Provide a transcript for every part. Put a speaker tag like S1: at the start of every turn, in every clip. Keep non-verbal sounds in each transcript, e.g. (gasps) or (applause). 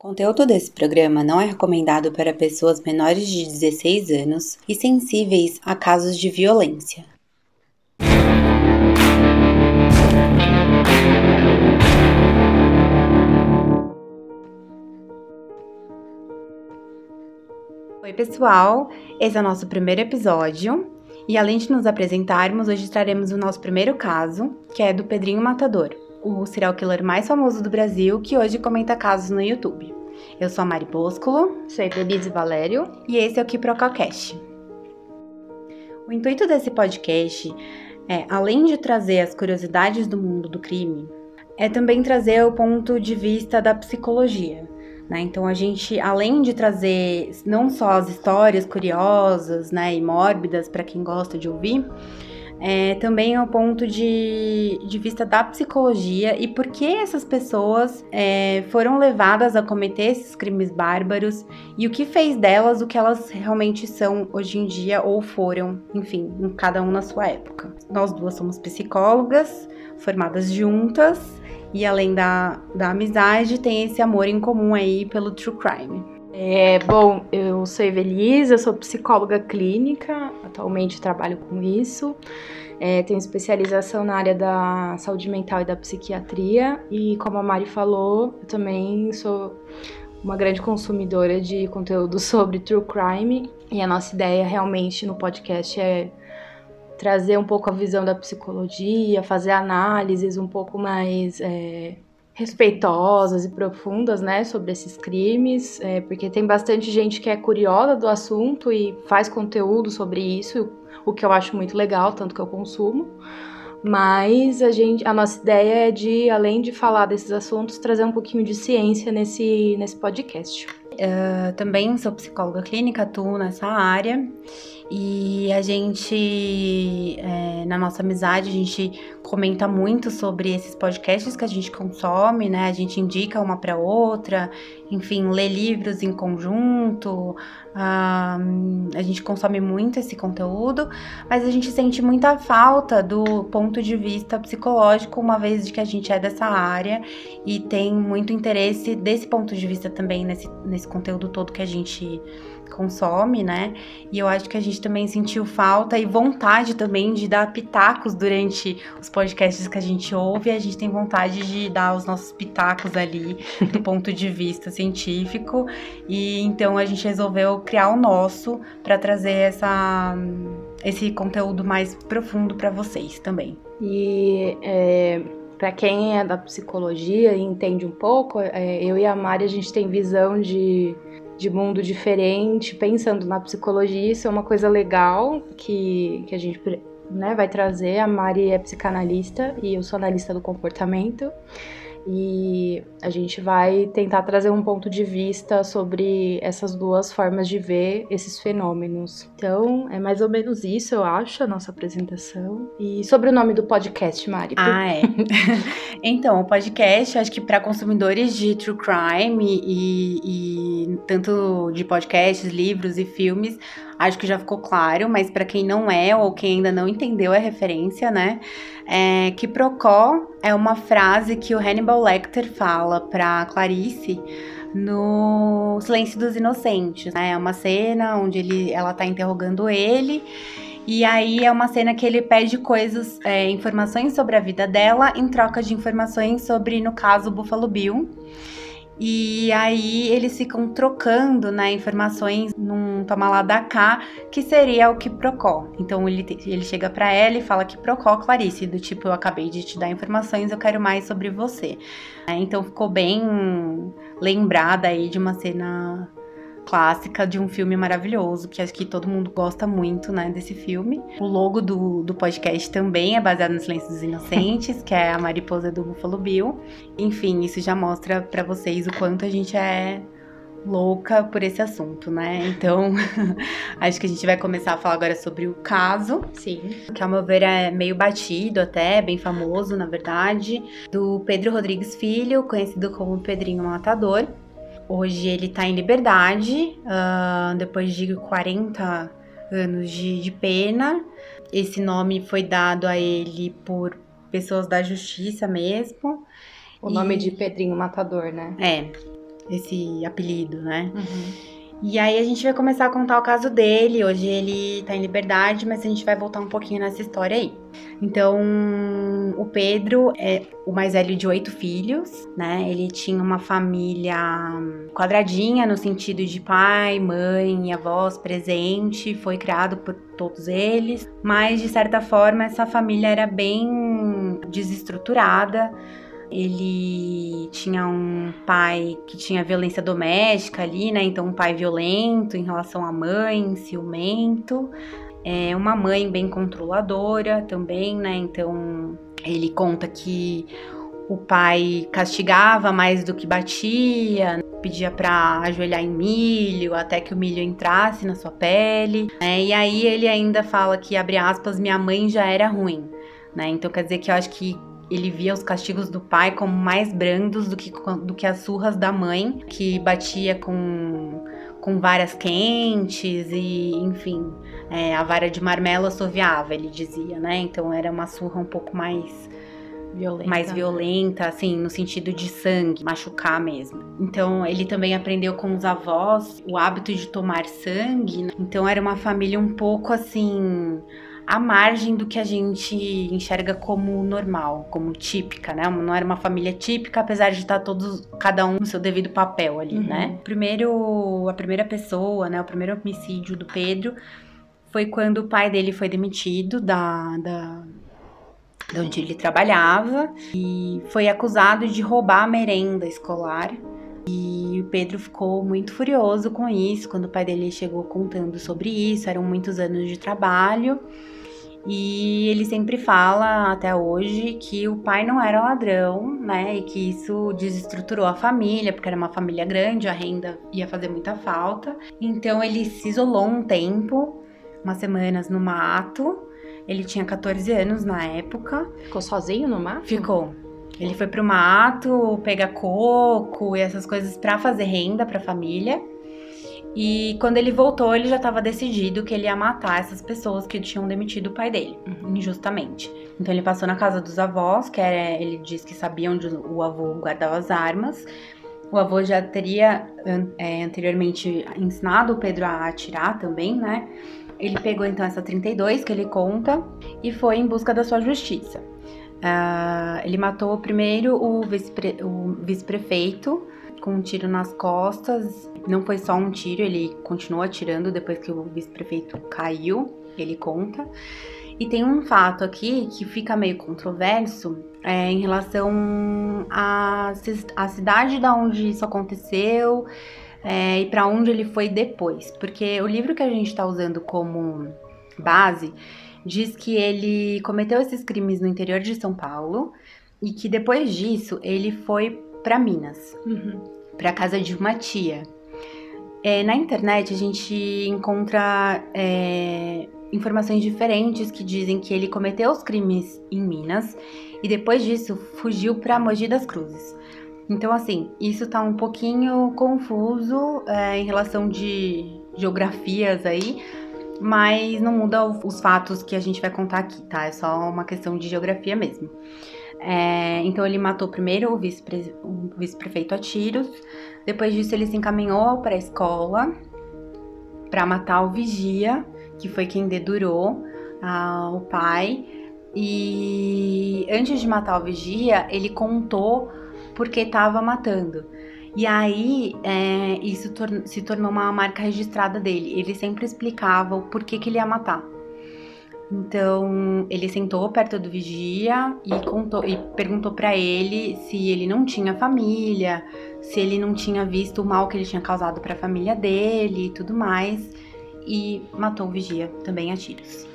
S1: O conteúdo desse programa não é recomendado para pessoas menores de 16 anos e sensíveis a casos de violência. Oi, pessoal! Esse é o nosso primeiro episódio. E além de nos apresentarmos, hoje traremos o nosso primeiro caso, que é do Pedrinho Matador, o serial killer mais famoso do Brasil, que hoje comenta casos no YouTube. Eu sou a Mari Boscolo.
S2: Sou a Denise Valério.
S1: E esse é o KiproCalcast. O intuito desse podcast é, além de trazer as curiosidades do mundo do crime, é também trazer o ponto de vista da psicologia né? Então a gente, além de trazer não só as histórias curiosas né, e mórbidas para quem gosta de ouvir, é, também é o ponto de, de vista da psicologia e por que essas pessoas é, foram levadas a cometer esses crimes bárbaros e o que fez delas o que elas realmente são hoje em dia ou foram, enfim, cada um na sua época. Nós duas somos psicólogas, formadas juntas e além da, da amizade, tem esse amor em comum aí pelo true crime.
S2: É, bom, eu sou Evelise, eu sou psicóloga clínica, atualmente trabalho com isso. É, tenho especialização na área da saúde mental e da psiquiatria. E como a Mari falou, eu também sou uma grande consumidora de conteúdo (laughs) sobre true crime. E a nossa ideia realmente no podcast é trazer um pouco a visão da psicologia, fazer análises um pouco mais é, respeitosas e profundas, né, sobre esses crimes, é, porque tem bastante gente que é curiosa do assunto e faz conteúdo sobre isso, o que eu acho muito legal, tanto que eu consumo. Mas a gente, a nossa ideia é de, além de falar desses assuntos, trazer um pouquinho de ciência nesse, nesse podcast.
S1: Uh, também sou psicóloga clínica, atuo nessa área e a gente, é, na nossa amizade, a gente comenta muito sobre esses podcasts que a gente consome, né? A gente indica uma para outra, enfim, lê livros em conjunto. a gente consome muito esse conteúdo, mas a gente sente muita falta do ponto de vista psicológico, uma vez de que a gente é dessa área e tem muito interesse desse ponto de vista também nesse, nesse conteúdo todo que a gente consome, né? E eu acho que a gente também sentiu falta e vontade também de dar pitacos durante os podcasts que a gente ouve. A gente tem vontade de dar os nossos pitacos ali (laughs) do ponto de vista científico. E então a gente resolveu criar o nosso para trazer essa, esse conteúdo mais profundo para vocês também.
S2: E é, para quem é da psicologia e entende um pouco, é, eu e a Mari a gente tem visão de de mundo diferente, pensando na psicologia, isso é uma coisa legal que, que a gente né, vai trazer. A Mari é psicanalista e eu sou analista do comportamento e a gente vai tentar trazer um ponto de vista sobre essas duas formas de ver esses fenômenos. Então, é mais ou menos isso, eu acho, a nossa apresentação. E sobre o nome do podcast, Mari.
S1: Ah, é. (laughs) então, o podcast, acho que para consumidores de true crime e, e tanto de podcasts, livros e filmes, acho que já ficou claro, mas para quem não é ou quem ainda não entendeu a referência, né? É que Procó é uma frase que o Hannibal Lecter fala para Clarice no Silêncio dos Inocentes, né? É uma cena onde ele, ela tá interrogando ele. E aí é uma cena que ele pede coisas, é, informações sobre a vida dela em troca de informações sobre, no caso, Buffalo Bill. E aí eles ficam trocando né, informações num toma lá da cá, que seria o que Procó. Então ele, ele chega para ela e fala que Procó, Clarice, do tipo, eu acabei de te dar informações, eu quero mais sobre você. É, então ficou bem lembrada aí de uma cena clássica de um filme maravilhoso, que acho que todo mundo gosta muito, né, desse filme. O logo do, do podcast também é baseado no Silêncio dos Inocentes, que é a mariposa do Buffalo Bill. Enfim, isso já mostra para vocês o quanto a gente é louca por esse assunto, né? Então, (laughs) acho que a gente vai começar a falar agora sobre o caso.
S2: Sim.
S1: Que, ao meu ver, é meio batido até, bem famoso, na verdade, do Pedro Rodrigues Filho, conhecido como Pedrinho Matador. Hoje ele está em liberdade, uh, depois de 40 anos de, de pena. Esse nome foi dado a ele por pessoas da justiça mesmo.
S2: O e... nome de Pedrinho Matador, né?
S1: É. esse apelido, né? Uhum. E aí a gente vai começar a contar o caso dele. Hoje ele tá em liberdade, mas a gente vai voltar um pouquinho nessa história aí. Então, o Pedro é o mais velho de oito filhos, né? Ele tinha uma família quadradinha no sentido de pai, mãe e avós presente, foi criado por todos eles, mas de certa forma essa família era bem desestruturada ele tinha um pai que tinha violência doméstica ali, né? Então, um pai violento em relação à mãe, ciumento. É, uma mãe bem controladora também, né? Então, ele conta que o pai castigava mais do que batia, pedia para ajoelhar em milho até que o milho entrasse na sua pele. Né? E aí ele ainda fala que, abre aspas, minha mãe já era ruim. Né? Então quer dizer que eu acho que ele via os castigos do pai como mais brandos do que, do que as surras da mãe, que batia com, com varas quentes e, enfim, é, a vara de marmelo assoviava, ele dizia, né? Então era uma surra um pouco mais violenta. mais violenta, assim, no sentido de sangue, machucar mesmo. Então, ele também aprendeu com os avós o hábito de tomar sangue. Né? Então, era uma família um pouco assim à margem do que a gente enxerga como normal, como típica, né? Não era uma família típica, apesar de estar todos, cada um no seu devido papel ali, uhum. né? Primeiro, a primeira pessoa, né? O primeiro homicídio do Pedro foi quando o pai dele foi demitido da, da de onde ele trabalhava e foi acusado de roubar a merenda escolar. E o Pedro ficou muito furioso com isso quando o pai dele chegou contando sobre isso. Eram muitos anos de trabalho e ele sempre fala até hoje que o pai não era ladrão, né? E que isso desestruturou a família, porque era uma família grande, a renda ia fazer muita falta. Então ele se isolou um tempo, umas semanas no mato. Ele tinha 14 anos na época.
S2: Ficou sozinho no mato?
S1: Ficou. Ele foi pro mato pegar coco e essas coisas para fazer renda para a família. E quando ele voltou, ele já estava decidido que ele ia matar essas pessoas que tinham demitido o pai dele, uhum. injustamente. Então ele passou na casa dos avós, que era, ele disse que sabia onde o avô guardava as armas. O avô já teria é, anteriormente ensinado o Pedro a atirar também, né? Ele pegou então essa 32 que ele conta e foi em busca da sua justiça. Uh, ele matou primeiro o vice-prefeito vice com um tiro nas costas não foi só um tiro, ele continuou atirando depois que o vice-prefeito caiu, ele conta. E tem um fato aqui que fica meio controverso é, em relação à, cidade da onde isso aconteceu é, e para onde ele foi depois. Porque o livro que a gente está usando como base diz que ele cometeu esses crimes no interior de São Paulo e que depois disso ele foi para Minas, uhum. Para casa de uma tia. É, na internet a gente encontra é, informações diferentes que dizem que ele cometeu os crimes em Minas e depois disso fugiu para Mogi das Cruzes. Então, assim, isso tá um pouquinho confuso é, em relação de geografias aí, mas não muda os fatos que a gente vai contar aqui, tá? É só uma questão de geografia mesmo. É, então ele matou primeiro o vice-prefeito vice a tiros, depois disso ele se encaminhou para a escola para matar o vigia, que foi quem dedurou ah, o pai. E antes de matar o vigia, ele contou porque estava matando. E aí, é, isso tor se tornou uma marca registrada dele. Ele sempre explicava o porquê que ele ia matar. Então, ele sentou perto do vigia e contou e perguntou para ele se ele não tinha família, se ele não tinha visto o mal que ele tinha causado para a família dele e tudo mais, e matou o vigia também a tiros.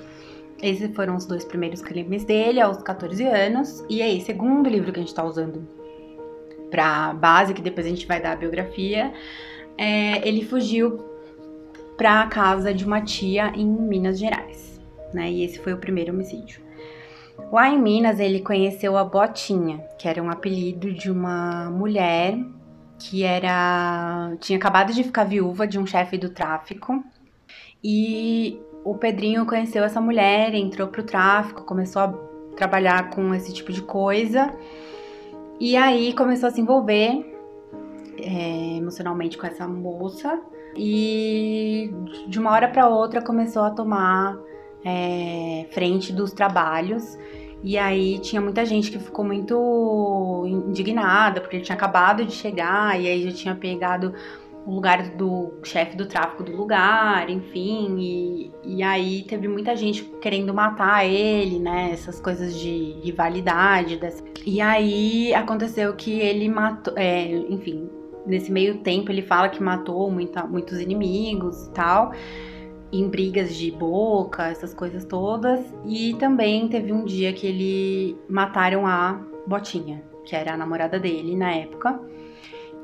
S1: Esses foram os dois primeiros crimes dele aos 14 anos. E aí, segundo livro que a gente tá usando pra base, que depois a gente vai dar a biografia, é, ele fugiu pra casa de uma tia em Minas Gerais né? E esse foi o primeiro homicídio. Lá em Minas, ele conheceu a Botinha, que era um apelido de uma mulher que era tinha acabado de ficar viúva de um chefe do tráfico. E o Pedrinho conheceu essa mulher, entrou pro tráfico, começou a trabalhar com esse tipo de coisa. E aí começou a se envolver é, emocionalmente com essa moça e de uma hora para outra começou a tomar é, frente dos trabalhos. E aí tinha muita gente que ficou muito indignada, porque ele tinha acabado de chegar, e aí já tinha pegado o lugar do chefe do tráfico do lugar, enfim, e, e aí teve muita gente querendo matar ele, né? Essas coisas de rivalidade. Dessa... E aí aconteceu que ele matou, é, enfim, nesse meio tempo ele fala que matou muita, muitos inimigos e tal, em brigas de boca, essas coisas todas. E também teve um dia que ele mataram a Botinha, que era a namorada dele na época.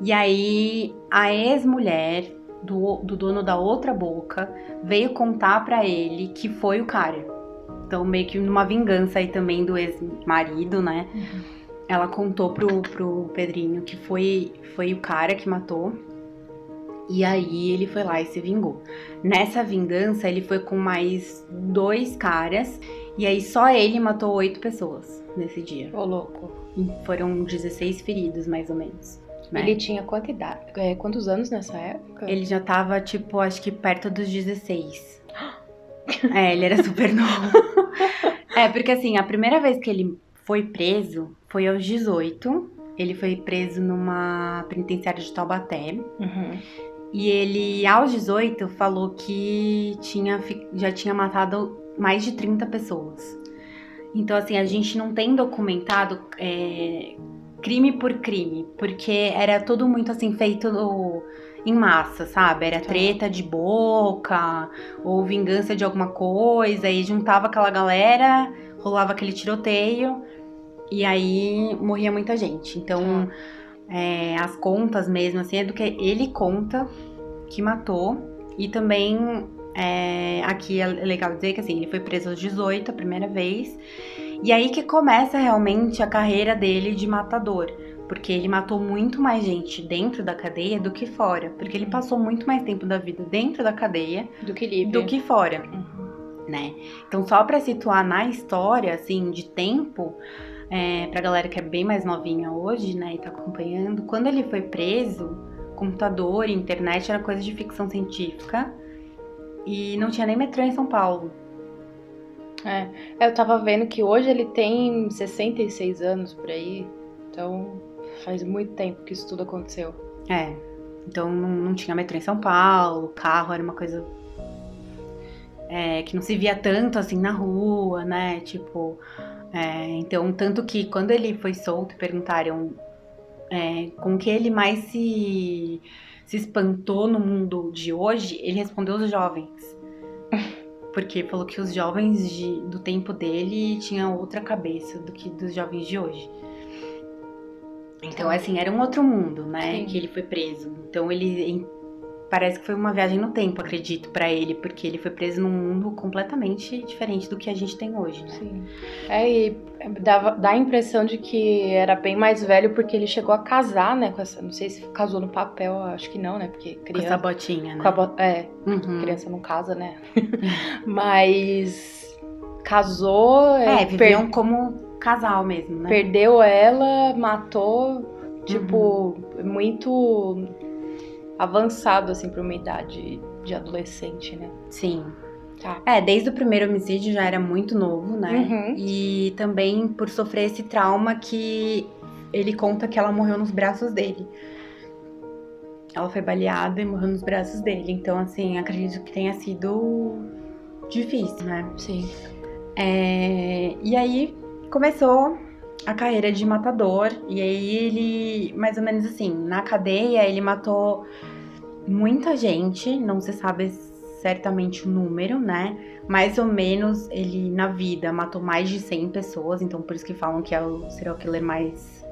S1: E aí a ex-mulher do, do dono da outra boca veio contar para ele que foi o cara. Então, meio que numa vingança aí também do ex-marido, né? Uhum. Ela contou pro, pro Pedrinho que foi, foi o cara que matou. E aí ele foi lá e se vingou. Nessa vingança, ele foi com mais dois caras. E aí só ele matou oito pessoas nesse dia.
S2: Ô, louco.
S1: Foram 16 feridos, mais ou menos.
S2: Né? Ele tinha quanta idade? É, quantos anos nessa época?
S1: Ele já tava, tipo, acho que perto dos 16. (gasps) é, ele era super (laughs) novo. é, porque assim, a primeira vez que ele foi preso foi aos 18. Ele foi preso numa penitenciária de Taubaté. Uhum. E ele, aos 18, falou que tinha, já tinha matado mais de 30 pessoas. Então, assim, a gente não tem documentado é, crime por crime, porque era tudo muito assim feito no, em massa, sabe? Era tá. treta de boca ou vingança de alguma coisa, e juntava aquela galera, rolava aquele tiroteio e aí morria muita gente. Então, tá. É, as contas mesmo, assim, é do que ele conta que matou e também é, aqui é legal dizer que assim, ele foi preso aos 18 a primeira vez. E aí que começa realmente a carreira dele de matador. Porque ele matou muito mais gente dentro da cadeia do que fora. Porque ele passou muito mais tempo da vida dentro da cadeia
S2: do que livre.
S1: Do que fora. Uhum. Né? Então, só para situar na história, assim, de tempo, é, pra galera que é bem mais novinha hoje, né, e tá acompanhando, quando ele foi preso, computador e internet era coisa de ficção científica e não tinha nem metrô em São Paulo.
S2: É, eu tava vendo que hoje ele tem 66 anos por aí, então faz muito tempo que isso tudo aconteceu.
S1: É, então não, não tinha metrô em São Paulo, carro era uma coisa é, que não se via tanto assim na rua, né? Tipo, é, então, tanto que quando ele foi solto, perguntaram é, com que ele mais se, se espantou no mundo de hoje, ele respondeu os jovens. (laughs) Porque falou que os jovens de, do tempo dele tinham outra cabeça do que dos jovens de hoje. Então, assim, era um outro mundo, né? Sim. Que ele foi preso. Então, ele parece que foi uma viagem no tempo, acredito, para ele, porque ele foi preso num mundo completamente diferente do que a gente tem hoje, né? Sim.
S2: É, e dava, dá a impressão de que era bem mais velho porque ele chegou a casar, né, com essa, não sei se casou no papel, acho que não, né, porque criança...
S1: Com essa botinha, né?
S2: Bo, é, uhum. criança não casa, né? (laughs) Mas casou...
S1: É, viviam per... como casal mesmo, né?
S2: Perdeu ela, matou, tipo, uhum. muito avançado, assim, pra uma idade de adolescente, né?
S1: Sim. Tá. É, desde o primeiro homicídio já era muito novo, né? Uhum. E também por sofrer esse trauma que ele conta que ela morreu nos braços dele. Ela foi baleada e morreu nos braços dele. Então, assim, acredito que tenha sido difícil, né?
S2: Sim.
S1: É... E aí começou a carreira de matador. E aí ele, mais ou menos assim, na cadeia, ele matou muita gente, não se sabe certamente o número, né? Mais ou menos ele na vida matou mais de 100 pessoas, então por isso que falam que é o serial killer mais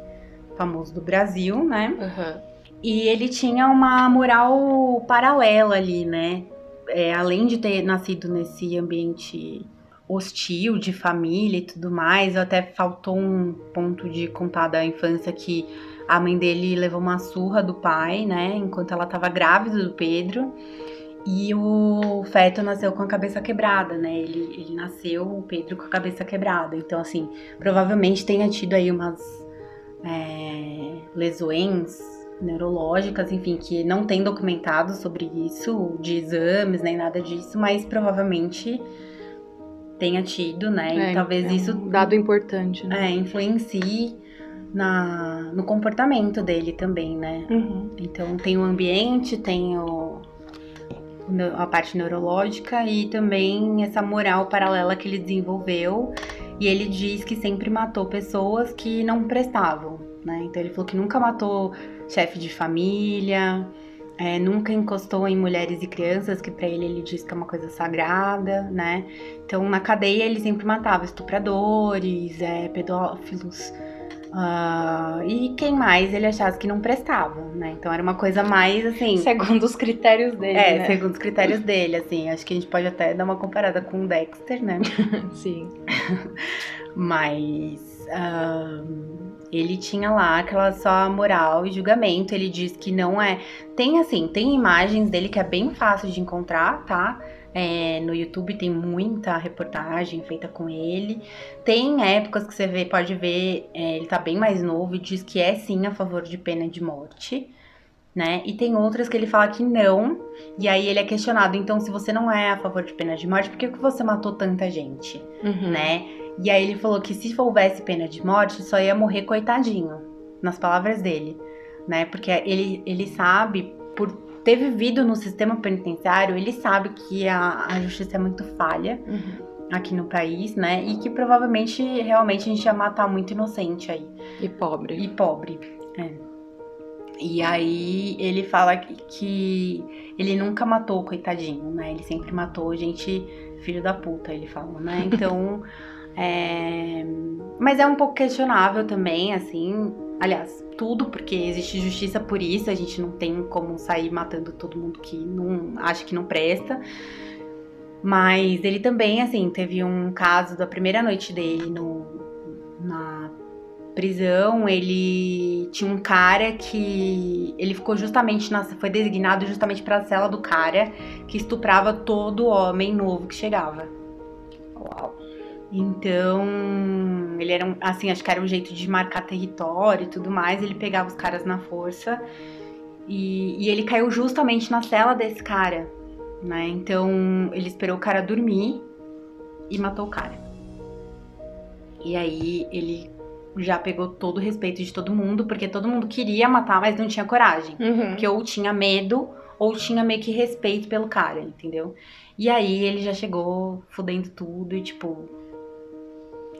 S1: famoso do Brasil, né? Uhum. E ele tinha uma moral paralela ali, né? É, além de ter nascido nesse ambiente hostil de família e tudo mais, até faltou um ponto de contar da infância que a mãe dele levou uma surra do pai, né, enquanto ela estava grávida do Pedro. E o feto nasceu com a cabeça quebrada, né? Ele, ele nasceu, o Pedro, com a cabeça quebrada. Então, assim, provavelmente tenha tido aí umas é, lesões neurológicas, enfim, que não tem documentado sobre isso, de exames nem nada disso, mas provavelmente tenha tido, né?
S2: É,
S1: e talvez
S2: é um
S1: isso
S2: dado importante, né?
S1: é, influencie na, no comportamento dele também, né?
S2: Uhum.
S1: Então tem o ambiente, tem o, a parte neurológica e também essa moral paralela que ele desenvolveu. E ele diz que sempre matou pessoas que não prestavam, né? Então ele falou que nunca matou chefe de família, é, nunca encostou em mulheres e crianças, que pra ele ele diz que é uma coisa sagrada, né? Então na cadeia ele sempre matava estupradores, é, pedófilos. Ah, e quem mais ele achasse que não prestava, né? Então era uma coisa mais assim.
S2: Segundo os critérios dele,
S1: É,
S2: né?
S1: segundo os critérios dele, assim. Acho que a gente pode até dar uma comparada com o Dexter, né? (laughs)
S2: Sim.
S1: Mas ahn, ele tinha lá aquela só moral e julgamento. Ele diz que não é. Tem assim, tem imagens dele que é bem fácil de encontrar, tá? É, no YouTube tem muita reportagem feita com ele. Tem épocas que você vê, pode ver, é, ele tá bem mais novo e diz que é sim a favor de pena de morte. Né? E tem outras que ele fala que não, e aí ele é questionado. Então, se você não é a favor de pena de morte, por que, você matou tanta gente?
S2: Uhum.
S1: né? E aí ele falou que se houvesse pena de morte, só ia morrer coitadinho, nas palavras dele, né? Porque ele, ele sabe, por ter vivido no sistema penitenciário, ele sabe que a, a justiça é muito falha
S2: Uhum.
S1: aqui no país, né? E que provavelmente, realmente, a gente ia matar muito inocente aí
S2: E pobre.
S1: e pobre. É. E aí ele fala que, que ele nunca matou, coitadinho, né? Ele sempre matou gente filho da puta, ele fala, né? (laughs) Então. É... Mas é um pouco questionável também, assim. Aliás, tudo, porque existe justiça por isso, a gente não tem como sair matando todo mundo que não acha que não presta. Mas ele também, assim, teve um caso da primeira noite dele no, na prisão, ele tinha um cara que ele ficou justamente na, foi designado justamente para a cela do cara que estuprava todo homem novo que chegava.
S2: Uau.
S1: Então, ele era um, assim, acho que era um jeito de marcar território e tudo mais, ele pegava os caras na força e, e ele caiu justamente na cela desse cara, né? Então, ele esperou o cara dormir e matou o cara. E aí ele já pegou todo o respeito de todo mundo, porque todo mundo queria matar, mas não tinha coragem.
S2: Uhum.
S1: Porque ou tinha medo, ou tinha meio que respeito pelo cara, entendeu? E aí ele já chegou fudendo tudo e tipo,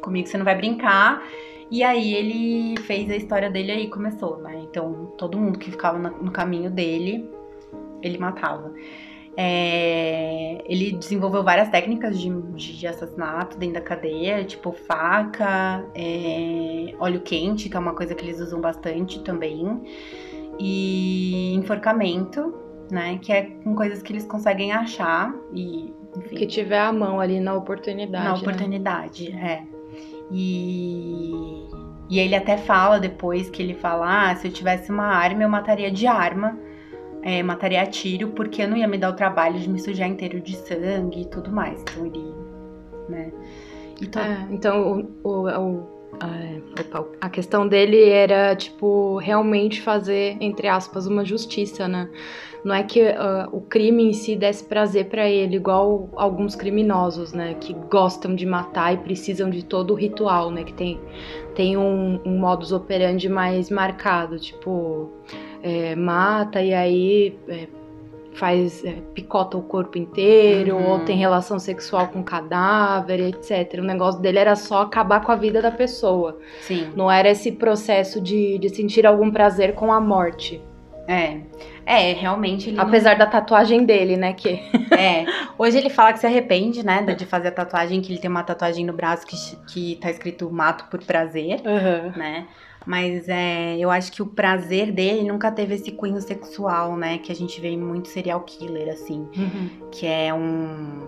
S1: comigo você não vai brincar. E aí ele fez a história dele aí, começou, né? Então todo mundo que ficava no caminho dele, ele matava. É, ele desenvolveu várias técnicas de, de assassinato dentro da cadeia, tipo faca, é, óleo quente, que é uma coisa que eles usam bastante também, e enforcamento, né? Que é com coisas que eles conseguem achar e, enfim,
S2: Que tiver a mão ali na oportunidade.
S1: na
S2: né?
S1: oportunidade, é. E, e ele até fala depois que ele fala: ah, se eu tivesse uma arma, eu mataria de arma, é, mataria a tiro, porque eu não ia me dar o trabalho de me sujar inteiro de sangue e tudo mais. Então ele. Né? Então,
S2: É, então, o, o- o- a, a questão dele era, tipo, realmente fazer, entre aspas, uma justiça, né? Não é que ah, o crime em si desse prazer pra ele, igual alguns criminosos, né? Que gostam de matar e precisam de todo o ritual, né? Que tem, tem um, um modus operandi mais marcado, tipo, é, mata e aí é, faz é, picota o corpo inteiro
S1: Uhum.
S2: ou tem relação sexual com cadáver, etc. O negócio dele era só acabar com a vida da pessoa.
S1: sim.
S2: Não era esse processo de, de sentir algum prazer com a morte.
S1: É. É, realmente ele. não-
S2: Apesar da tatuagem dele, né? Que (laughs)
S1: É. Hoje ele fala que se arrepende, né, de fazer a tatuagem, que ele tem uma tatuagem no braço que, que tá escrito mato por prazer. né? Mas é, eu acho que o prazer dele nunca teve esse cunho sexual, né? Que a gente vê em muito serial killer, assim. Que é um,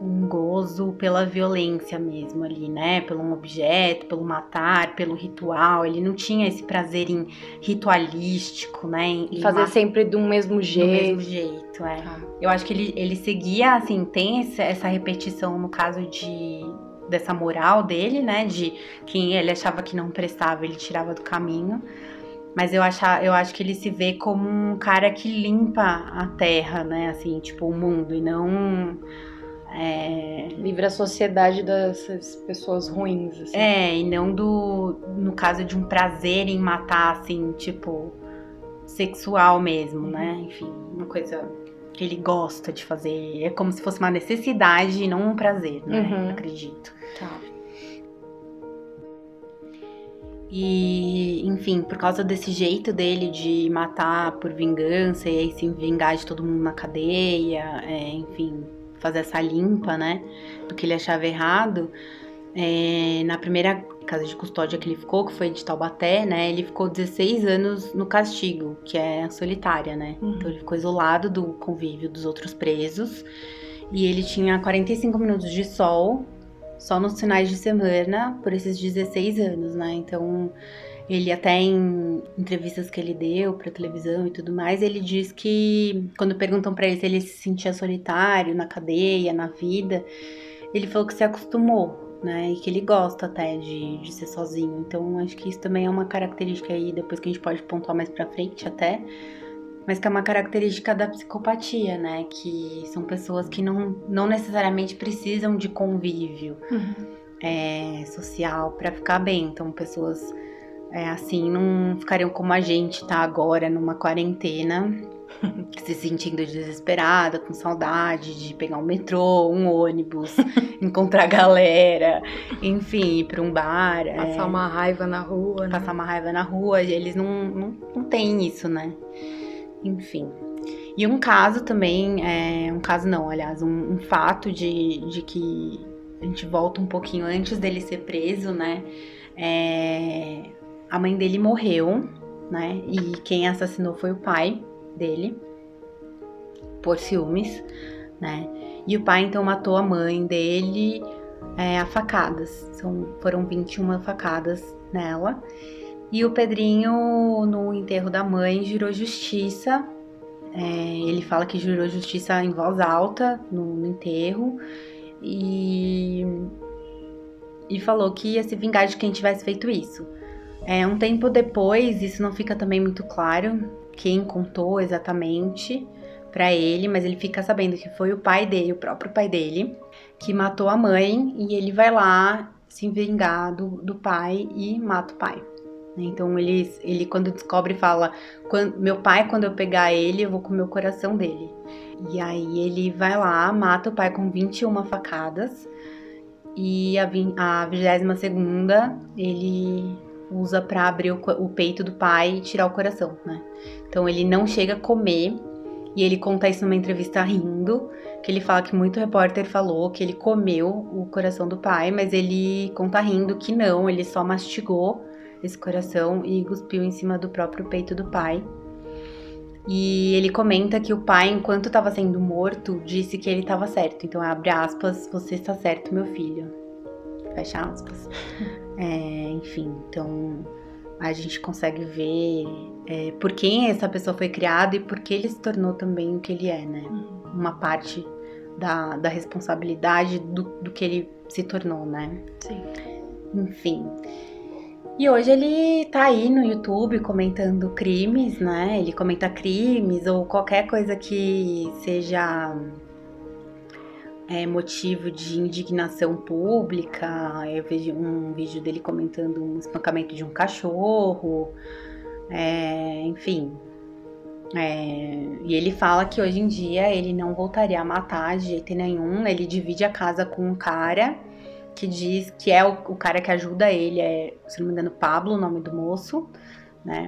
S1: um gozo pela violência mesmo ali, né? Pelo um objeto, pelo matar, pelo ritual. Ele não tinha esse prazer em ritualístico, né? Em, em
S2: fazer sempre do mesmo
S1: do
S2: jeito.
S1: mesmo jeito, é.
S2: Tá.
S1: Eu acho que ele, ele seguia, assim, tem essa repetição no caso de dessa moral dele, né? De quem ele achava que não prestava, ele tirava do caminho. Mas eu, acho, eu acho que ele se vê como um cara que limpa a terra, né? Assim, tipo, o mundo, e não. É...
S2: Livra a sociedade dessas pessoas ruins. Assim.
S1: É, e não do. No caso de um prazer em matar, assim, tipo. Sexual mesmo, né? Uhum. Enfim, uma coisa que ele gosta de fazer. É como se fosse uma necessidade e não um prazer, né? Uhum. Acredito. Tá. E, enfim, por causa desse jeito dele de matar por vingança e aí se vingar de todo mundo na cadeia, é, enfim, fazer essa limpa, né? Do que ele achava errado. É, na primeira casa de custódia que ele ficou, que foi de Taubaté, né? Ele ficou 16 anos no castigo, que é solitária, né? Uhum. Então ele ficou isolado do convívio dos outros presos. E ele tinha 45 minutos de sol só nos finais de semana por esses 16 anos, né? Então, ele até em entrevistas que ele deu para televisão e tudo mais, ele diz que quando perguntam para ele se ele se sentia solitário na cadeia, na vida, ele falou que se acostumou, né? E que ele gosta até de, de ser sozinho. Então, acho que isso também é uma característica aí, depois que a gente pode pontuar mais para frente até, mas que é uma característica da psicopatia, né? Que são pessoas que não, não necessariamente precisam de convívio uhum. é, social para ficar bem. Então, pessoas é, assim não ficariam como a gente tá agora numa quarentena, (laughs) se sentindo desesperada, com saudade de pegar um metrô, um ônibus, (laughs) encontrar galera, enfim, ir pra um bar.
S2: Passar é, uma raiva na rua.
S1: Né? Passar uma raiva na rua, eles não, não, não têm isso, né? enfim. E um caso também, é, um caso não, aliás, um, um, fato de, de que a gente volta um pouquinho antes dele ser preso, né? É, a mãe dele morreu, né? E quem assassinou foi o pai dele, por ciúmes, né? E o pai então matou a mãe dele é, a facadas. São, foram 21 facadas nela. E o Pedrinho, no enterro da mãe, jurou justiça. É, ele fala que jurou justiça em voz alta no, no enterro. E, e falou que ia se vingar de quem tivesse feito isso. É, um tempo depois, isso não fica também muito claro quem contou exatamente para ele, mas ele fica sabendo que foi o pai dele, o próprio pai dele, que matou a mãe e ele vai lá se vingar do, do pai e mata o pai. Né? Então ele, ele quando descobre fala, meu pai quando eu pegar ele eu vou comer o coração dele. E aí ele vai lá, mata o pai com 21 facadas e a, a 22 segunda ele usa para abrir o, o, peito do pai e tirar o coração, né? Então ele não chega a comer e ele conta isso numa entrevista rindo, que ele fala que muito repórter falou que ele comeu o coração do pai, mas ele conta rindo que não, ele só mastigou esse coração e cuspiu em cima do próprio peito do pai. E ele comenta que o pai, enquanto estava sendo morto, disse que ele estava certo. Então, abre aspas, você está certo, meu filho. Fecha aspas. É, enfim, então a gente consegue ver é, por quem essa pessoa foi criada e por que ele se tornou também o que ele é, né? Uhum. Uma parte da, da responsabilidade do, do que ele se tornou, né?
S2: Sim.
S1: Enfim. E hoje ele tá aí no YouTube comentando crimes, né? Ele comenta crimes ou qualquer coisa que seja é, motivo de indignação pública. Eu vejo um vídeo dele comentando um espancamento de um cachorro, é, enfim. É, e ele fala que hoje em dia ele não voltaria a matar de jeito nenhum. Ele divide a casa com um cara que diz que é o, o, cara que ajuda ele, é, se não me engano, Pablo, o nome do moço, né?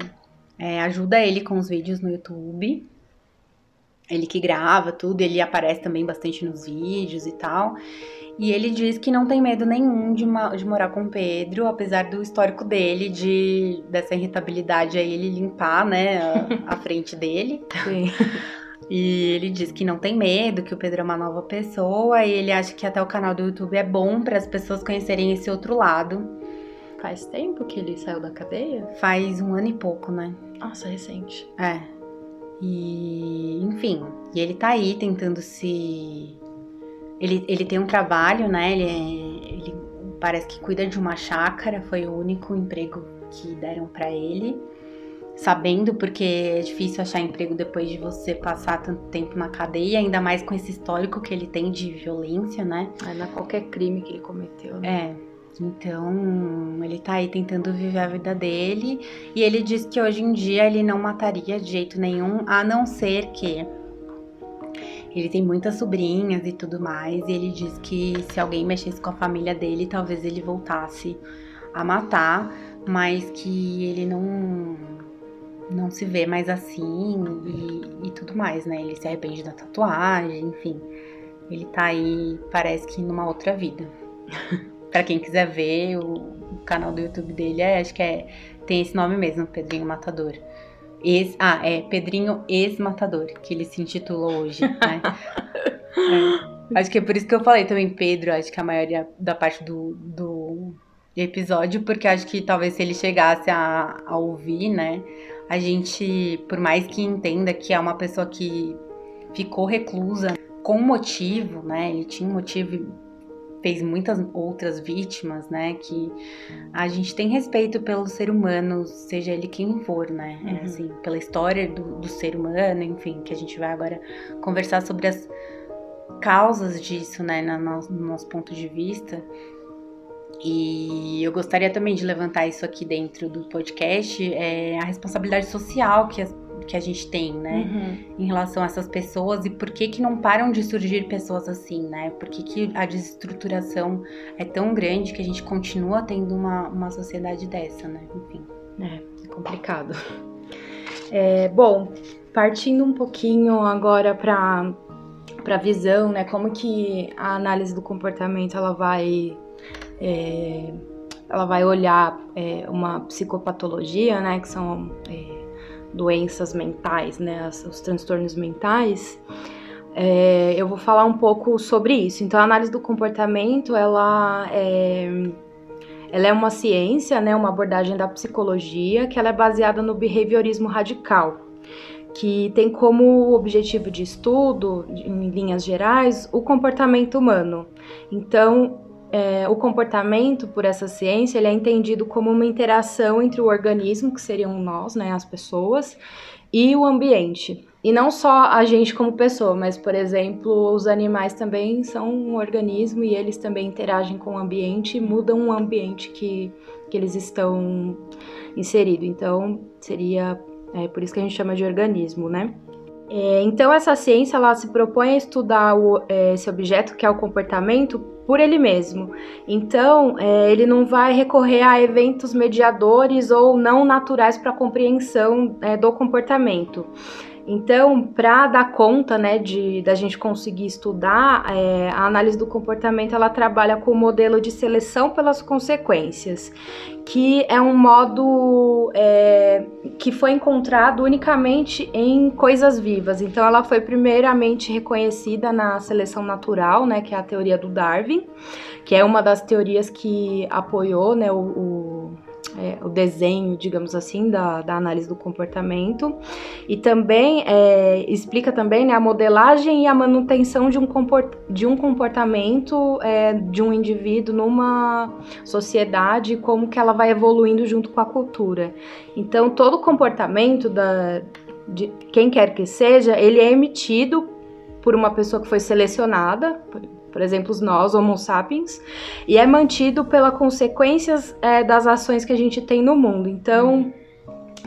S1: É, ajuda ele com os vídeos no YouTube. Ele que grava tudo, ele aparece também bastante nos vídeos e tal. E ele diz que não tem medo nenhum de, uma, de morar com o Pedro, apesar do histórico dele, de dessa irritabilidade aí, ele limpar, né, a, a (laughs) frente dele.
S2: Sim. (laughs)
S1: E ele diz que não tem medo, que o Pedro é uma nova pessoa e ele acha que até o canal do YouTube é bom para as pessoas conhecerem esse outro lado.
S2: Faz tempo que ele saiu da cadeia?
S1: Faz um ano e pouco, né?
S2: Nossa, recente.
S1: É. E, enfim, e ele tá aí tentando se. Ele, ele tem um trabalho, né? Ele, é, ele parece que cuida de uma chácara, foi o único emprego que deram para ele sabendo, porque é difícil achar emprego depois de você passar tanto tempo na cadeia, ainda mais com esse histórico que ele tem de violência, né?
S2: É, na qualquer crime que ele cometeu. Né?
S1: É. Então, ele tá aí tentando viver a vida dele. E ele diz que hoje em dia ele não mataria de jeito nenhum, a não ser que ele tem muitas sobrinhas e tudo mais. E ele diz que se alguém mexesse com a família dele, talvez ele voltasse a matar, mas que ele não não se vê mais assim e, e tudo mais, né? Ele se arrepende da tatuagem, enfim. Ele tá aí, parece que numa outra vida. (laughs) para quem quiser ver, o, canal do YouTube dele é, acho que é, tem esse nome mesmo, Pedrinho Matador. Ex, ah, é Pedrinho Ex-Matador, que ele se intitula hoje, né? (laughs) é. Acho que é por isso que eu falei também Pedro, acho que a maioria da parte do, do episódio, porque acho que talvez se ele chegasse a, a ouvir, né, a gente, por mais que entenda que é uma pessoa que ficou reclusa com motivo, né, ele tinha um motivo fez muitas outras vítimas, né? Que a gente tem respeito pelo ser humano, seja ele quem for, né? É uhum. É assim, pela história do, do, ser humano, enfim, que a gente vai agora conversar sobre as causas disso, né? No, no nosso ponto de vista. E eu gostaria também de levantar isso aqui dentro do podcast, é a responsabilidade social que as que a gente tem, né? Uhum. Em relação a essas pessoas e por que que não param de surgir pessoas assim, né? Por que, que a desestruturação é tão grande que a gente continua tendo uma, uma sociedade dessa, né? Enfim.
S2: É, é complicado. É, bom, partindo um pouquinho agora para para visão, né? Como que a análise do comportamento ela vai é, ela vai olhar é, uma psicopatologia, né? Que são é, doenças mentais, né, os transtornos mentais, é, eu vou falar um pouco sobre isso. Então, a análise do comportamento, ela é, ela é uma ciência, né, uma abordagem da psicologia que ela é baseada no behaviorismo radical, que tem como objetivo de estudo, em linhas gerais, o comportamento humano. Então, é, o comportamento, por essa ciência, ele é entendido como uma interação entre o organismo, que seriam nós, né, as pessoas, e o ambiente. E não só a gente como pessoa, mas, por exemplo, os animais também são um organismo e eles também interagem com o ambiente e mudam o ambiente que, que eles estão inseridos. Então, seria é, por isso que a gente chama de organismo, né? É, então, essa ciência ela se propõe a estudar o, é, esse objeto, que é o comportamento, por ele mesmo. Então, é, ele não vai recorrer a eventos mediadores ou não naturais para a compreensão é, do comportamento. Então, para dar conta, né, de da gente conseguir estudar, é, a análise do comportamento ela trabalha com o modelo de seleção pelas consequências, que é um modo é, que foi encontrado unicamente em coisas vivas. Então, ela foi primeiramente reconhecida na seleção natural, né, que é a teoria do Darwin, que é uma das teorias que apoiou, né, o, o é, o desenho, digamos assim, da, da, análise do comportamento e também é, explica também né, a modelagem e a manutenção de um, comport, de um comportamento é, de um indivíduo numa sociedade como que ela vai evoluindo junto com a cultura. Então todo comportamento da, de quem quer que seja, ele é emitido por uma pessoa que foi selecionada, por exemplo, nós, Homo sapiens, e é mantido pelas consequências é, das ações que a gente tem no mundo. Então,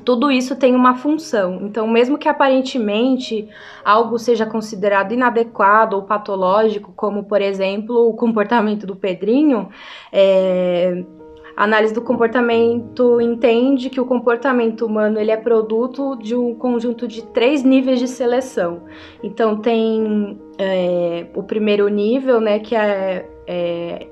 S2: tudo isso tem uma função. Então, mesmo que aparentemente algo seja considerado inadequado ou patológico, como por exemplo o comportamento do Pedrinho, é, a análise do comportamento entende que o comportamento humano ele é produto de um conjunto de três níveis de seleção. Então tem é, o primeiro nível, né, que é, é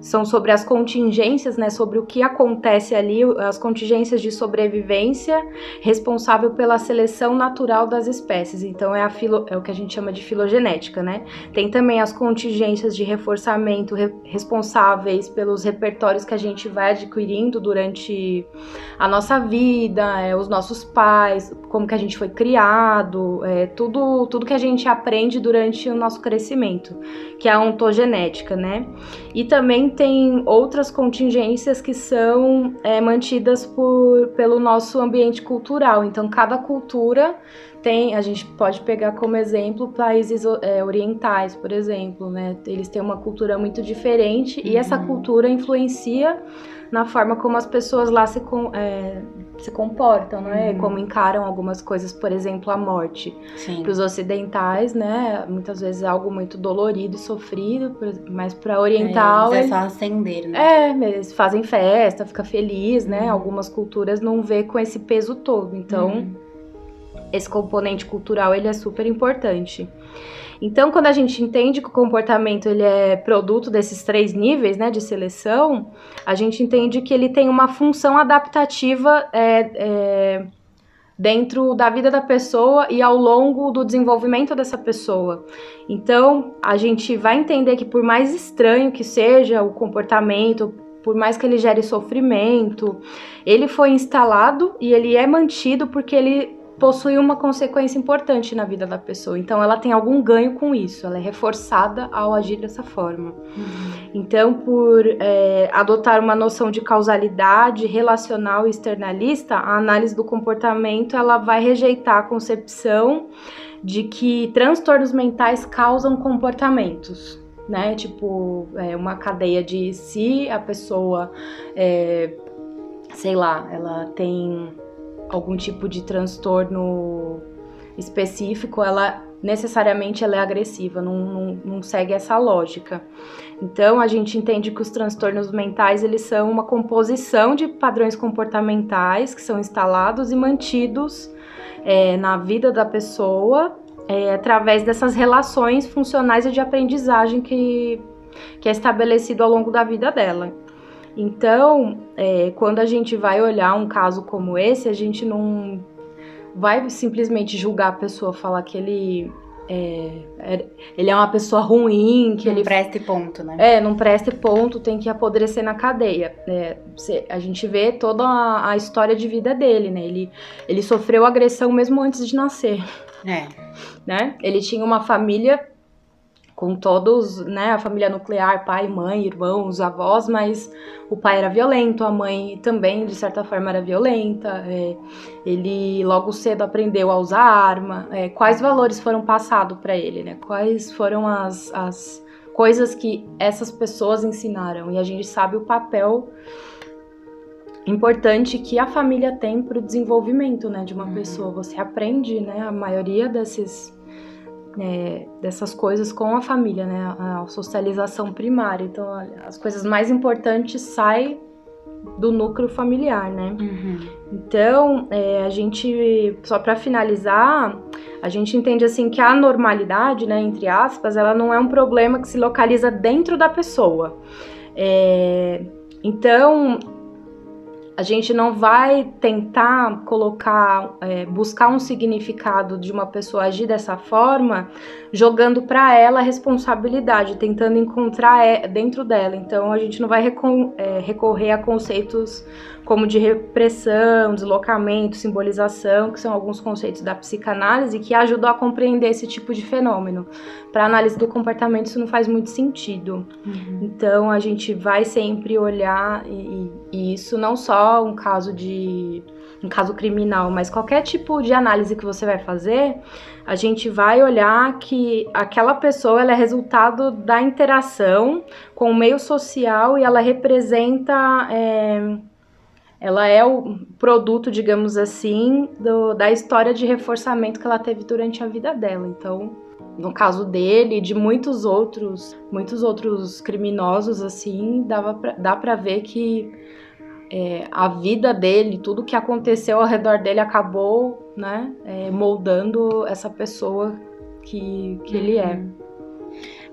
S2: são sobre as contingências, né, sobre o que acontece ali, as contingências de sobrevivência responsável pela seleção natural das espécies. Então é, filo, é o que a gente chama de filogenética, né? Tem também as contingências de reforçamento re, responsáveis pelos repertórios que a gente vai adquirindo durante a nossa vida, é, os nossos pais, como que a gente foi criado, é, tudo, tudo que a gente aprende durante o nosso crescimento, que é a ontogenética, né? E também também tem outras contingências que são é, mantidas por, pelo nosso ambiente cultural. Então, cada cultura tem, a gente pode pegar como exemplo países é, orientais, por exemplo, né? Eles têm uma cultura muito diferente uhum. e essa uhum. cultura influencia na forma como as pessoas lá se, é, se comportam, né? Uhum. Como encaram algumas coisas, por exemplo, a morte. Para os ocidentais, né? Muitas vezes é algo muito dolorido e sofrido, mas para oriental.
S1: É, é só acender, né?
S2: É, eles fazem festa, fica feliz, né? Uhum. Algumas culturas não vê com esse peso todo. Então, uhum. esse componente cultural ele é super importante. Então, quando a gente entende que o comportamento ele é produto desses três níveis né, de seleção, a gente entende que ele tem uma função adaptativa é, é, dentro da vida da pessoa e ao longo do desenvolvimento dessa pessoa. Então, a gente vai entender que, por mais estranho que seja o comportamento, por mais que ele gere sofrimento, ele foi instalado e ele é mantido porque ele possui uma consequência importante na vida da pessoa. Então, ela tem algum ganho com isso, ela é reforçada ao agir dessa forma. Uhum. Então, por é, adotar uma noção de causalidade relacional e externalista, a análise do comportamento ela vai rejeitar a concepção de que transtornos mentais causam comportamentos. Né? Tipo, é uma cadeia de se a pessoa, é, sei lá, ela tem algum tipo de transtorno específico, ela necessariamente ela é agressiva, não, não, não, segue essa lógica. Então a gente entende que os transtornos mentais eles são uma composição de padrões comportamentais que são instalados e mantidos é, na vida da pessoa é, através dessas relações funcionais e de aprendizagem que, que é estabelecido ao longo da vida dela. Então, é, quando a gente vai olhar um caso como esse, a gente não vai simplesmente julgar a pessoa, falar que ele é, é, ele é uma pessoa ruim, que
S1: não
S2: ele.
S1: presta ponto, né?
S2: É, não presta ponto, tem que apodrecer na cadeia. É, a gente vê toda a, a, história de vida dele, né? Ele, ele sofreu agressão mesmo antes de nascer.
S1: É.
S2: Né? Ele tinha uma família com todos, né, a família nuclear, pai, mãe, irmãos, avós, mas o pai era violento, a mãe também, de certa forma, era violenta. É, ele logo cedo aprendeu a usar arma. É, quais valores foram passados para ele, né? Quais foram as, as coisas que essas pessoas ensinaram? E a gente sabe o papel importante que a família tem para o desenvolvimento, né, de uma uhum. pessoa. Você aprende, né, a maioria desses é, dessas coisas com a família, né? A socialização primária. Então, as coisas mais importantes saem do núcleo familiar, né? Uhum. Então, é, a gente, só para finalizar, a gente entende assim que a normalidade, né, entre aspas, ela não é um problema que se localiza dentro da pessoa. É, então, a gente não vai tentar colocar, é, buscar um significado de uma pessoa agir dessa forma, jogando para ela a responsabilidade, tentando encontrar é, dentro dela. Então a gente não vai é, recorrer a conceitos como de repressão, deslocamento, simbolização, que são alguns conceitos da psicanálise que ajudam a compreender esse tipo de fenômeno. Para análise do comportamento, isso não faz muito sentido. Uhum. Então, a gente vai sempre olhar, e, e isso não só um caso de um caso criminal, mas qualquer tipo de análise que você vai fazer, a gente vai olhar que aquela pessoa é resultado da interação com o meio social e ela representa é, ela é o produto, digamos assim, do, da história de reforçamento que ela teve durante a vida dela. Então, no caso dele e de muitos outros, muitos outros criminosos, assim, dava pra, dá para ver que é, a vida dele, tudo que aconteceu ao redor dele acabou, né, é, moldando essa pessoa que, que ele é.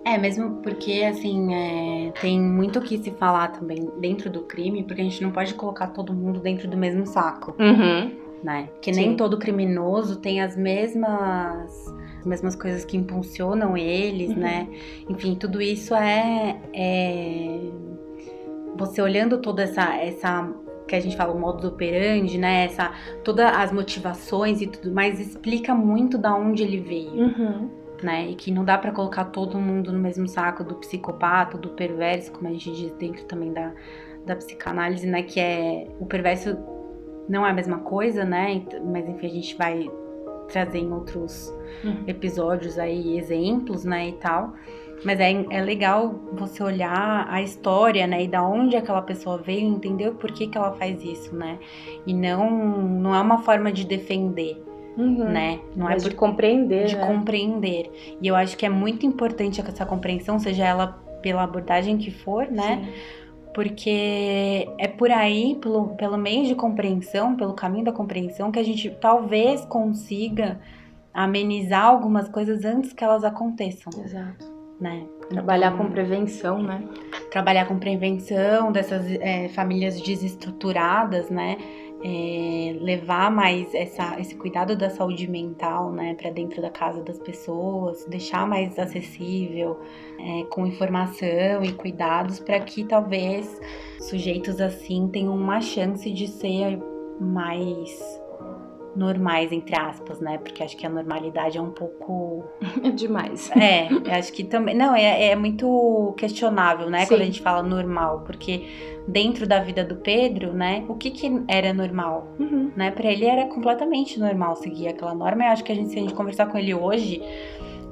S1: É, mesmo porque, assim, é, tem muito o que se falar também dentro do crime, porque a gente não pode colocar todo mundo dentro do mesmo saco.
S2: Uhum.
S1: Né? Que nem Sim. todo criminoso tem as mesmas as mesmas coisas que impulsionam eles, uhum. né? Enfim, tudo isso é, é, você olhando toda essa essa que a gente fala o modo operandi, né? Essa todas as motivações e tudo mais explica muito da onde ele veio.
S2: Uhum
S1: né? E que não dá para colocar todo mundo no mesmo saco do psicopata, do perverso, como a gente diz dentro também da, da psicanálise, né? Que é o perverso não é a mesma coisa, né? Mas enfim, a gente vai trazer em outros uhum. episódios aí exemplos, né, e tal. Mas é, é legal você olhar a história, né? E da onde aquela pessoa veio, entender o porquê que ela faz isso, né? E não, não é uma forma de defender. Uhum. Né?
S2: Não Mas é por... de compreender.
S1: De
S2: né?
S1: compreender. E eu acho que é muito importante essa compreensão, seja ela pela abordagem que for, né? Sim. Porque é por aí, pelo, pelo meio de compreensão, pelo caminho da compreensão, que a gente talvez consiga amenizar algumas coisas antes que elas aconteçam.
S2: Exato
S1: né?
S2: Trabalhar então, com prevenção, né?
S1: Trabalhar com prevenção dessas é, famílias desestruturadas, né? É, levar mais essa, esse cuidado da saúde mental, né, para dentro da casa das pessoas, deixar mais acessível, é, com informação e cuidados, para que talvez sujeitos assim tenham uma chance de ser mais normais, entre aspas, né? Porque acho que a normalidade é um pouco.
S2: É (laughs) demais.
S1: É, acho que também. Não, é, é muito questionável, né? Sim. Quando a gente fala normal, porque dentro da vida do Pedro, né? O que que era normal, uhum. né? Para ele era completamente normal seguir aquela norma. E acho que a gente, se a gente conversar com ele hoje,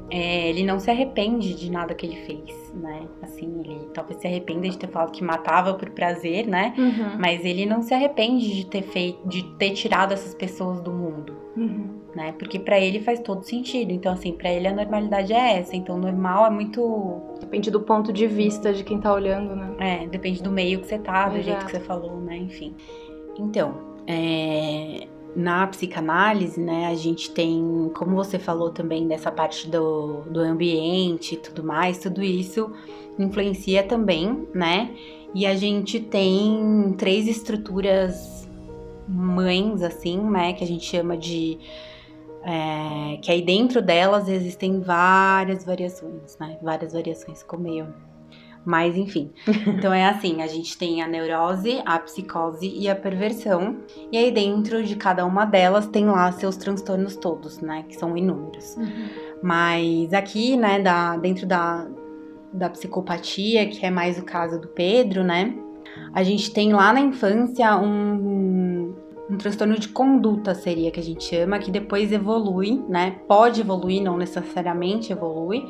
S1: é, ele não se arrepende de nada que ele fez, né? Assim, ele talvez se arrependa de ter falado que matava por prazer, né? Uhum. Mas ele não se arrepende de ter feito, de ter tirado essas pessoas do mundo, uhum. né? Porque para ele faz todo sentido. Então, assim, para ele a normalidade é essa. Então, normal é muito
S2: depende do ponto de vista de quem tá olhando, né?
S1: É, depende do meio que você tá, do Exato. jeito que você falou, né? Enfim. Então, é, na psicanálise, né, a gente tem, como você falou também dessa parte do, do ambiente e tudo mais, tudo isso influencia também, né? E a gente tem três estruturas mães, assim, né, que a gente chama de. É, que aí dentro delas existem várias variações, né? Várias variações, ficou meio mas enfim. Então é assim, a gente tem a neurose, a psicose e a perversão. E aí dentro de cada uma delas tem lá seus transtornos todos, né, que são inúmeros. Uhum. Mas aqui, né, da, dentro da, da psicopatia, que é mais o caso do Pedro, né, a gente tem lá na infância um, um transtorno de conduta seria que a gente chama, que depois evolui, né? Pode evoluir, não necessariamente evolui,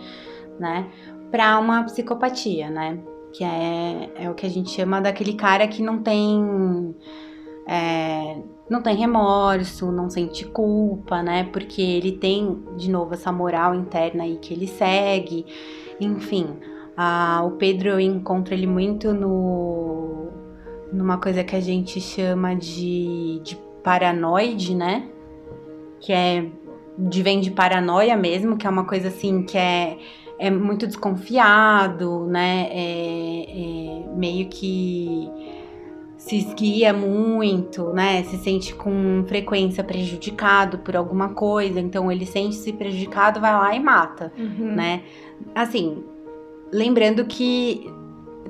S1: né? Para uma psicopatia, né? Que é, é o que a gente chama daquele cara que não tem. É, não tem remorso, não sente culpa, né? Porque ele tem, de novo, essa moral interna aí que ele segue. Enfim, a, o Pedro eu encontro ele muito no numa coisa que a gente chama de, de paranoide, né? Que é de vem de paranoia mesmo, que é uma coisa assim que é é muito desconfiado, né? É, é meio que se esguia muito, né? Se sente com frequência prejudicado por alguma coisa, então ele sente-se prejudicado, vai lá e mata, uhum. né? Assim, lembrando que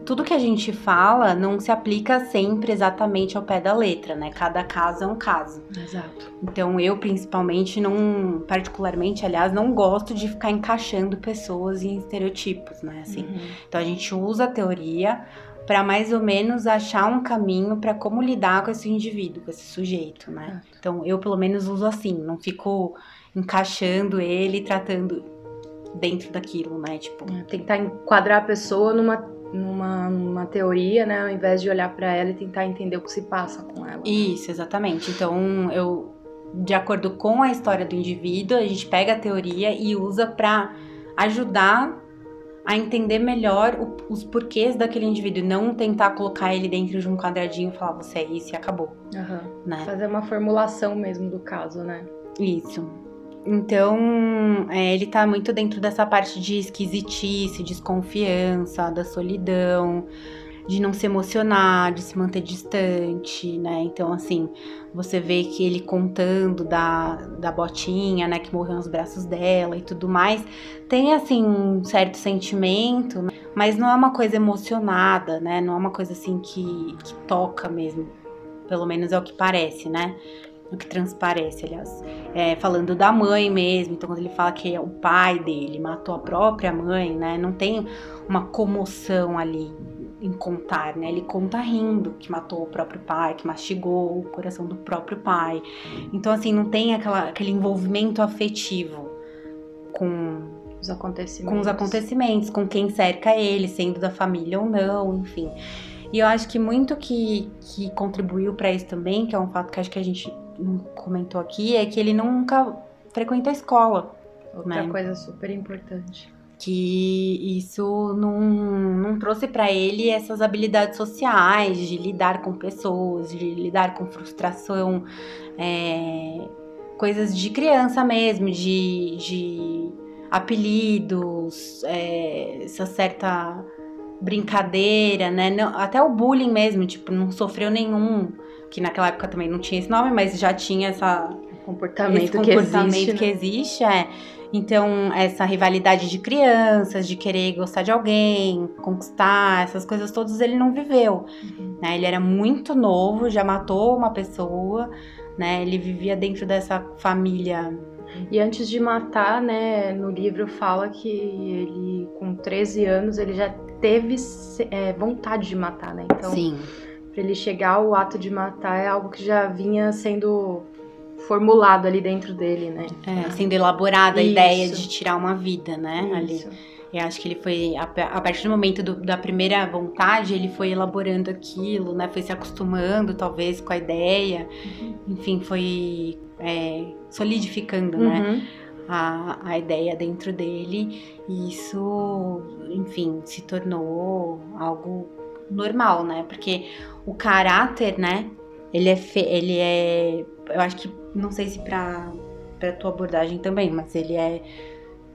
S1: tudo que a gente fala não se aplica sempre exatamente ao pé da letra, né? Cada caso é um caso.
S2: Exato.
S1: Então eu principalmente não, particularmente, aliás, não gosto de ficar encaixando pessoas em estereotipos, né? Assim. Uhum. Então a gente usa a teoria para mais ou menos achar um caminho para como lidar com esse indivíduo, com esse sujeito, né? Então eu pelo menos uso assim, não fico encaixando ele, tratando dentro daquilo, né? Tipo,
S2: é, tentar enquadrar a pessoa numa numa, numa teoria, né, ao invés de olhar para ela e tentar entender o que se passa com ela.
S1: Isso, exatamente. Então, eu de acordo com a história do indivíduo, a gente pega a teoria e usa para ajudar a entender melhor o, os porquês daquele indivíduo, não tentar colocar ele dentro de um quadradinho e falar você é isso e acabou.
S2: Uhum. Né? Fazer uma formulação mesmo do caso, né?
S1: Isso. Então, é, ele tá muito dentro dessa parte de esquisitice, desconfiança, da solidão, de não se emocionar, de se manter distante, né? Então, assim, você vê que ele contando da, da botinha, né, que morreu nos braços dela e tudo mais, tem, assim, um certo sentimento, né? mas não é uma coisa emocionada, né? Não é uma coisa, assim, que, que toca mesmo. Pelo menos é o que parece, né? O que transparece, aliás. É, falando da mãe mesmo, então quando ele fala que é o pai dele matou a própria mãe, né? Não tem uma comoção ali em contar, né? Ele conta rindo que matou o próprio pai, que mastigou o coração do próprio pai. Então, assim, não tem aquela, aquele envolvimento afetivo com
S2: os acontecimentos.
S1: Com os acontecimentos, com quem cerca ele, sendo da família ou não, enfim. E eu acho que muito que, que contribuiu para isso também, que é um fato que acho que a gente comentou aqui, é que ele nunca frequenta a escola.
S2: Outra né? coisa super importante.
S1: Que isso não, não trouxe para ele essas habilidades sociais de lidar com pessoas, de lidar com frustração, é, coisas de criança mesmo, de, de apelidos, é, essa certa brincadeira, né? Não, até o bullying mesmo, tipo, não sofreu nenhum. Que naquela época também não tinha esse nome, mas já tinha essa
S2: comportamento, esse comportamento que existe,
S1: que né? existe é. Então, essa rivalidade de crianças, de querer gostar de alguém, conquistar, essas coisas todas ele não viveu. Uhum. Né? Ele era muito novo, já matou uma pessoa, né? Ele vivia dentro dessa família
S2: e antes de matar, né, no livro fala que ele, com 13 anos, ele já teve é, vontade de matar, né?
S1: Então, Sim.
S2: Pra ele chegar ao ato de matar é algo que já vinha sendo formulado ali dentro dele, né?
S1: É, sendo elaborada a ideia de tirar uma vida, né? Isso. Ali. Eu acho que ele foi, a, partir do momento do, da primeira vontade, ele foi elaborando aquilo, né? Foi se acostumando, talvez, com a ideia. Uhum. Enfim, foi é, solidificando, né, uhum. né? A, a ideia dentro dele. E isso, enfim, se tornou algo normal, né? Porque o caráter, né? Ele é, fe, ele é, eu acho que não sei se para para tua abordagem também, mas ele é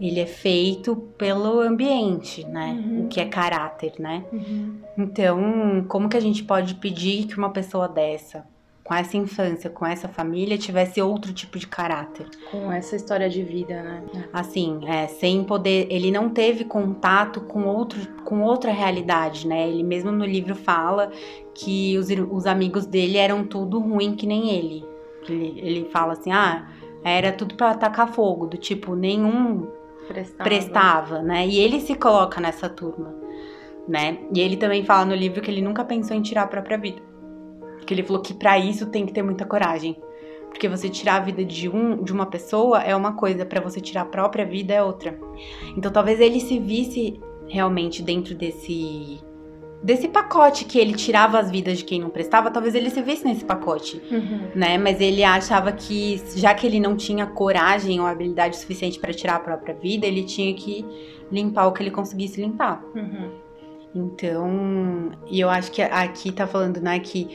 S1: ele é feito pelo ambiente, né? Uhum. O que é caráter, né? Uhum. Então, como que a gente pode pedir que uma pessoa dessa, com essa infância, com essa família, tivesse outro tipo de caráter?
S2: Com essa história de vida, né?
S1: Assim, é, sem poder. Ele não teve contato com, outro, com outra realidade, né? Ele mesmo no livro fala que os, os amigos dele eram tudo ruim que nem ele. Ele, ele fala assim: ah, era tudo para atacar fogo, do tipo, nenhum prestava. prestava, né? E ele se coloca nessa turma, né? E ele também fala no livro que ele nunca pensou em tirar a própria vida. Que ele falou que para isso tem que ter muita coragem. Porque você tirar a vida de um de uma pessoa é uma coisa, para você tirar a própria vida é outra. Então talvez ele se visse realmente dentro desse desse pacote que ele tirava as vidas de quem não prestava, talvez ele se visse nesse pacote, uhum. né? Mas ele achava que já que ele não tinha coragem ou habilidade suficiente para tirar a própria vida, ele tinha que limpar o que ele conseguisse limpar. Uhum. Então, e eu acho que aqui tá falando, né, que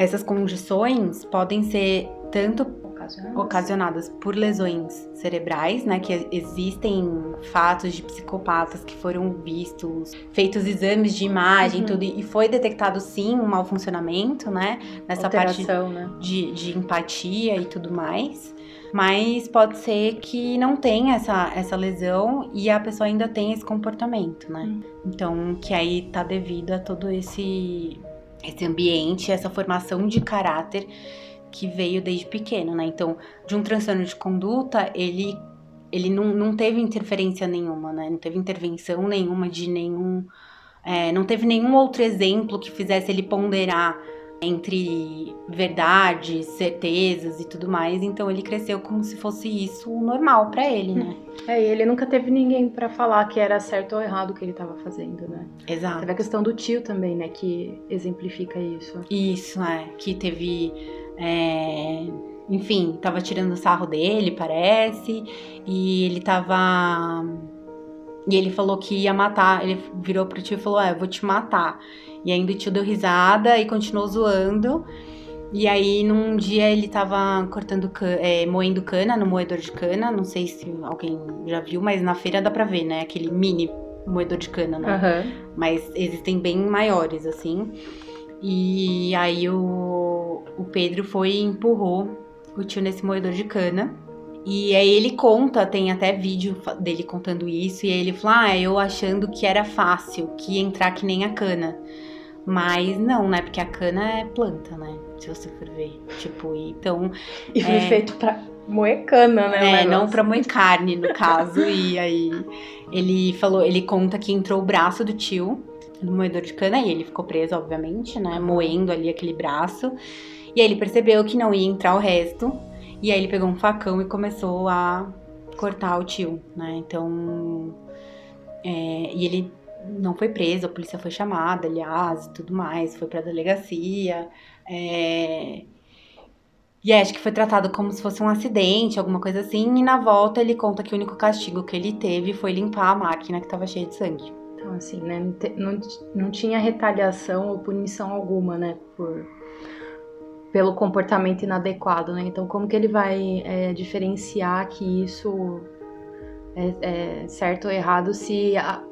S1: essas condições podem ser tanto ocasionadas. ocasionadas por lesões cerebrais, né? Que existem fatos de psicopatas que foram vistos, feitos exames de imagem, uhum. tudo, e foi detectado sim um mau funcionamento, né? Nessa
S2: Alteração, parte né?
S1: De, de empatia e tudo mais. Mas pode ser que não tenha essa, essa lesão e a pessoa ainda tenha esse comportamento, né? Uhum. Então, que aí tá devido a todo esse, esse ambiente, essa formação de caráter que veio desde pequeno, né? Então, de um transtorno de conduta, ele, ele não, não teve interferência nenhuma, né? Não teve intervenção nenhuma de nenhum. É, não teve nenhum outro exemplo que fizesse ele ponderar entre verdades, certezas e tudo mais. Então ele cresceu como se fosse isso normal para ele, né?
S2: É, e ele nunca teve ninguém para falar que era certo ou errado o que ele estava fazendo, né?
S1: Exato.
S2: Teve a questão do tio também, né, que exemplifica isso.
S1: Isso, é, que teve é, enfim, tava tirando sarro dele, parece, e ele tava. E ele falou que ia matar. Ele virou pro tio e falou: Ah, eu vou te matar. E ainda o tio deu risada e continuou zoando. E aí, num dia, ele tava cortando, é, moendo cana no moedor de cana. Não sei se alguém já viu, mas na feira dá pra ver, né? Aquele mini moedor de cana, né? Uhum. Mas existem bem maiores, assim. E aí o, o Pedro foi e empurrou o tio nesse moedor de cana. E aí ele conta, tem até vídeo dele contando isso, e aí ele fala, ah, eu achando que era fácil, que ia entrar que nem a cana. Mas não, né? Porque a cana é planta, né? Se você for ver. Tipo, então.
S2: E foi é... feito pra moer cana,
S1: né? É, não pra moer carne, no caso. e aí ele falou, ele conta que entrou o braço do tio no moedor de cana e ele ficou preso, obviamente, né? Moendo ali aquele braço. E aí ele percebeu que não ia entrar o resto. E aí ele pegou um facão e começou a cortar o tio, né? Então. É, e ele não foi preso, a polícia foi chamada, aliás, e tudo mais, foi pra delegacia. É... E acho que foi tratado como se fosse um acidente, alguma coisa assim. E na volta ele conta que o único castigo que ele teve foi limpar a máquina que tava cheia de sangue.
S2: Então, assim, né? Não, não tinha retaliação ou punição alguma, né? Por, pelo comportamento inadequado, né? Então, como que ele vai é, diferenciar que isso é, é, certo ou errado se a,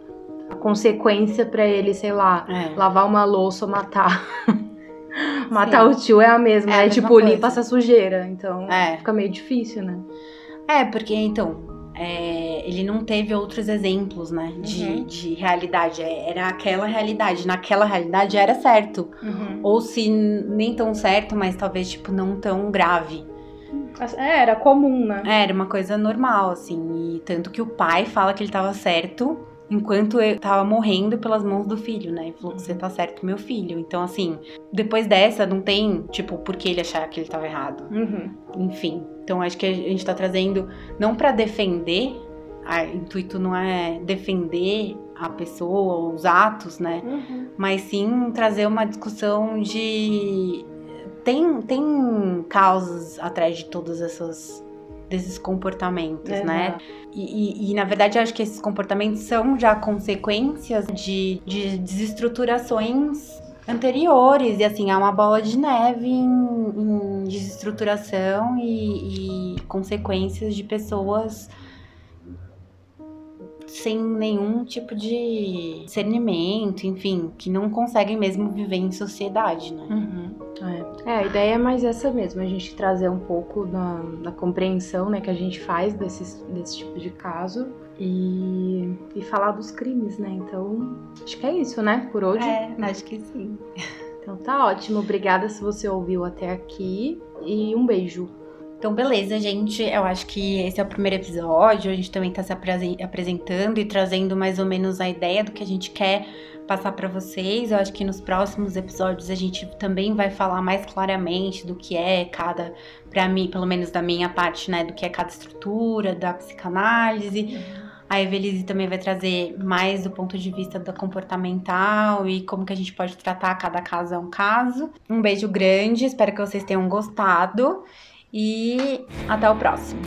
S2: a consequência para ele, sei lá, é. lavar uma louça ou matar. (laughs) matar Sim. o tio é a mesma, é, é tipo, coisa. limpa essa sujeira. Então, é. fica meio difícil, né?
S1: É, porque então, é, ele não teve outros exemplos, né, de, uhum. de realidade. É, era aquela realidade. Naquela realidade era certo. Uhum. Ou se nem tão certo, mas talvez, tipo, não tão grave.
S2: É, era comum, né?
S1: É, era uma coisa normal, assim. E tanto que o pai fala que ele tava certo enquanto eu tava morrendo pelas mãos do filho, né? Ele falou, você tá certo, meu filho. Então, assim, depois dessa, não tem, tipo, por que ele achar que ele tava errado. Uhum. Enfim. Então, acho que a gente tá trazendo, não para defender, o intuito não é defender a pessoa, os atos, né? Uhum. Mas sim trazer uma discussão de. Tem, tem causas atrás de todas essas desses comportamentos, é, né? E, e, e, na verdade eu acho que esses comportamentos são já consequências de, de desestruturações anteriores e assim há uma bola de neve em, em desestruturação e, e consequências de pessoas sem nenhum tipo de discernimento, enfim, que não conseguem mesmo viver em sociedade, né?
S2: Uhum. É. é. a ideia é mais essa mesmo, a gente trazer um pouco da, da compreensão né, que a gente faz desses, desse tipo de caso e, e falar dos crimes, né? Então, acho que é isso, né, por hoje?
S1: É, acho que sim.
S2: Então tá ótimo, obrigada se você ouviu até aqui e um beijo.
S1: Então, beleza, gente. Eu acho que esse é o primeiro episódio. A gente também tá se apresentando e trazendo mais ou menos a ideia do que a gente quer passar para vocês. Eu acho que nos próximos episódios a gente também vai falar mais claramente do que é cada, para mim, pelo menos da minha parte, né, do que é cada estrutura da psicanálise. A Evelise também vai trazer mais do ponto de vista da comportamental e como que a gente pode tratar cada caso é um caso. Um beijo grande, espero que vocês tenham gostado e até o próximo.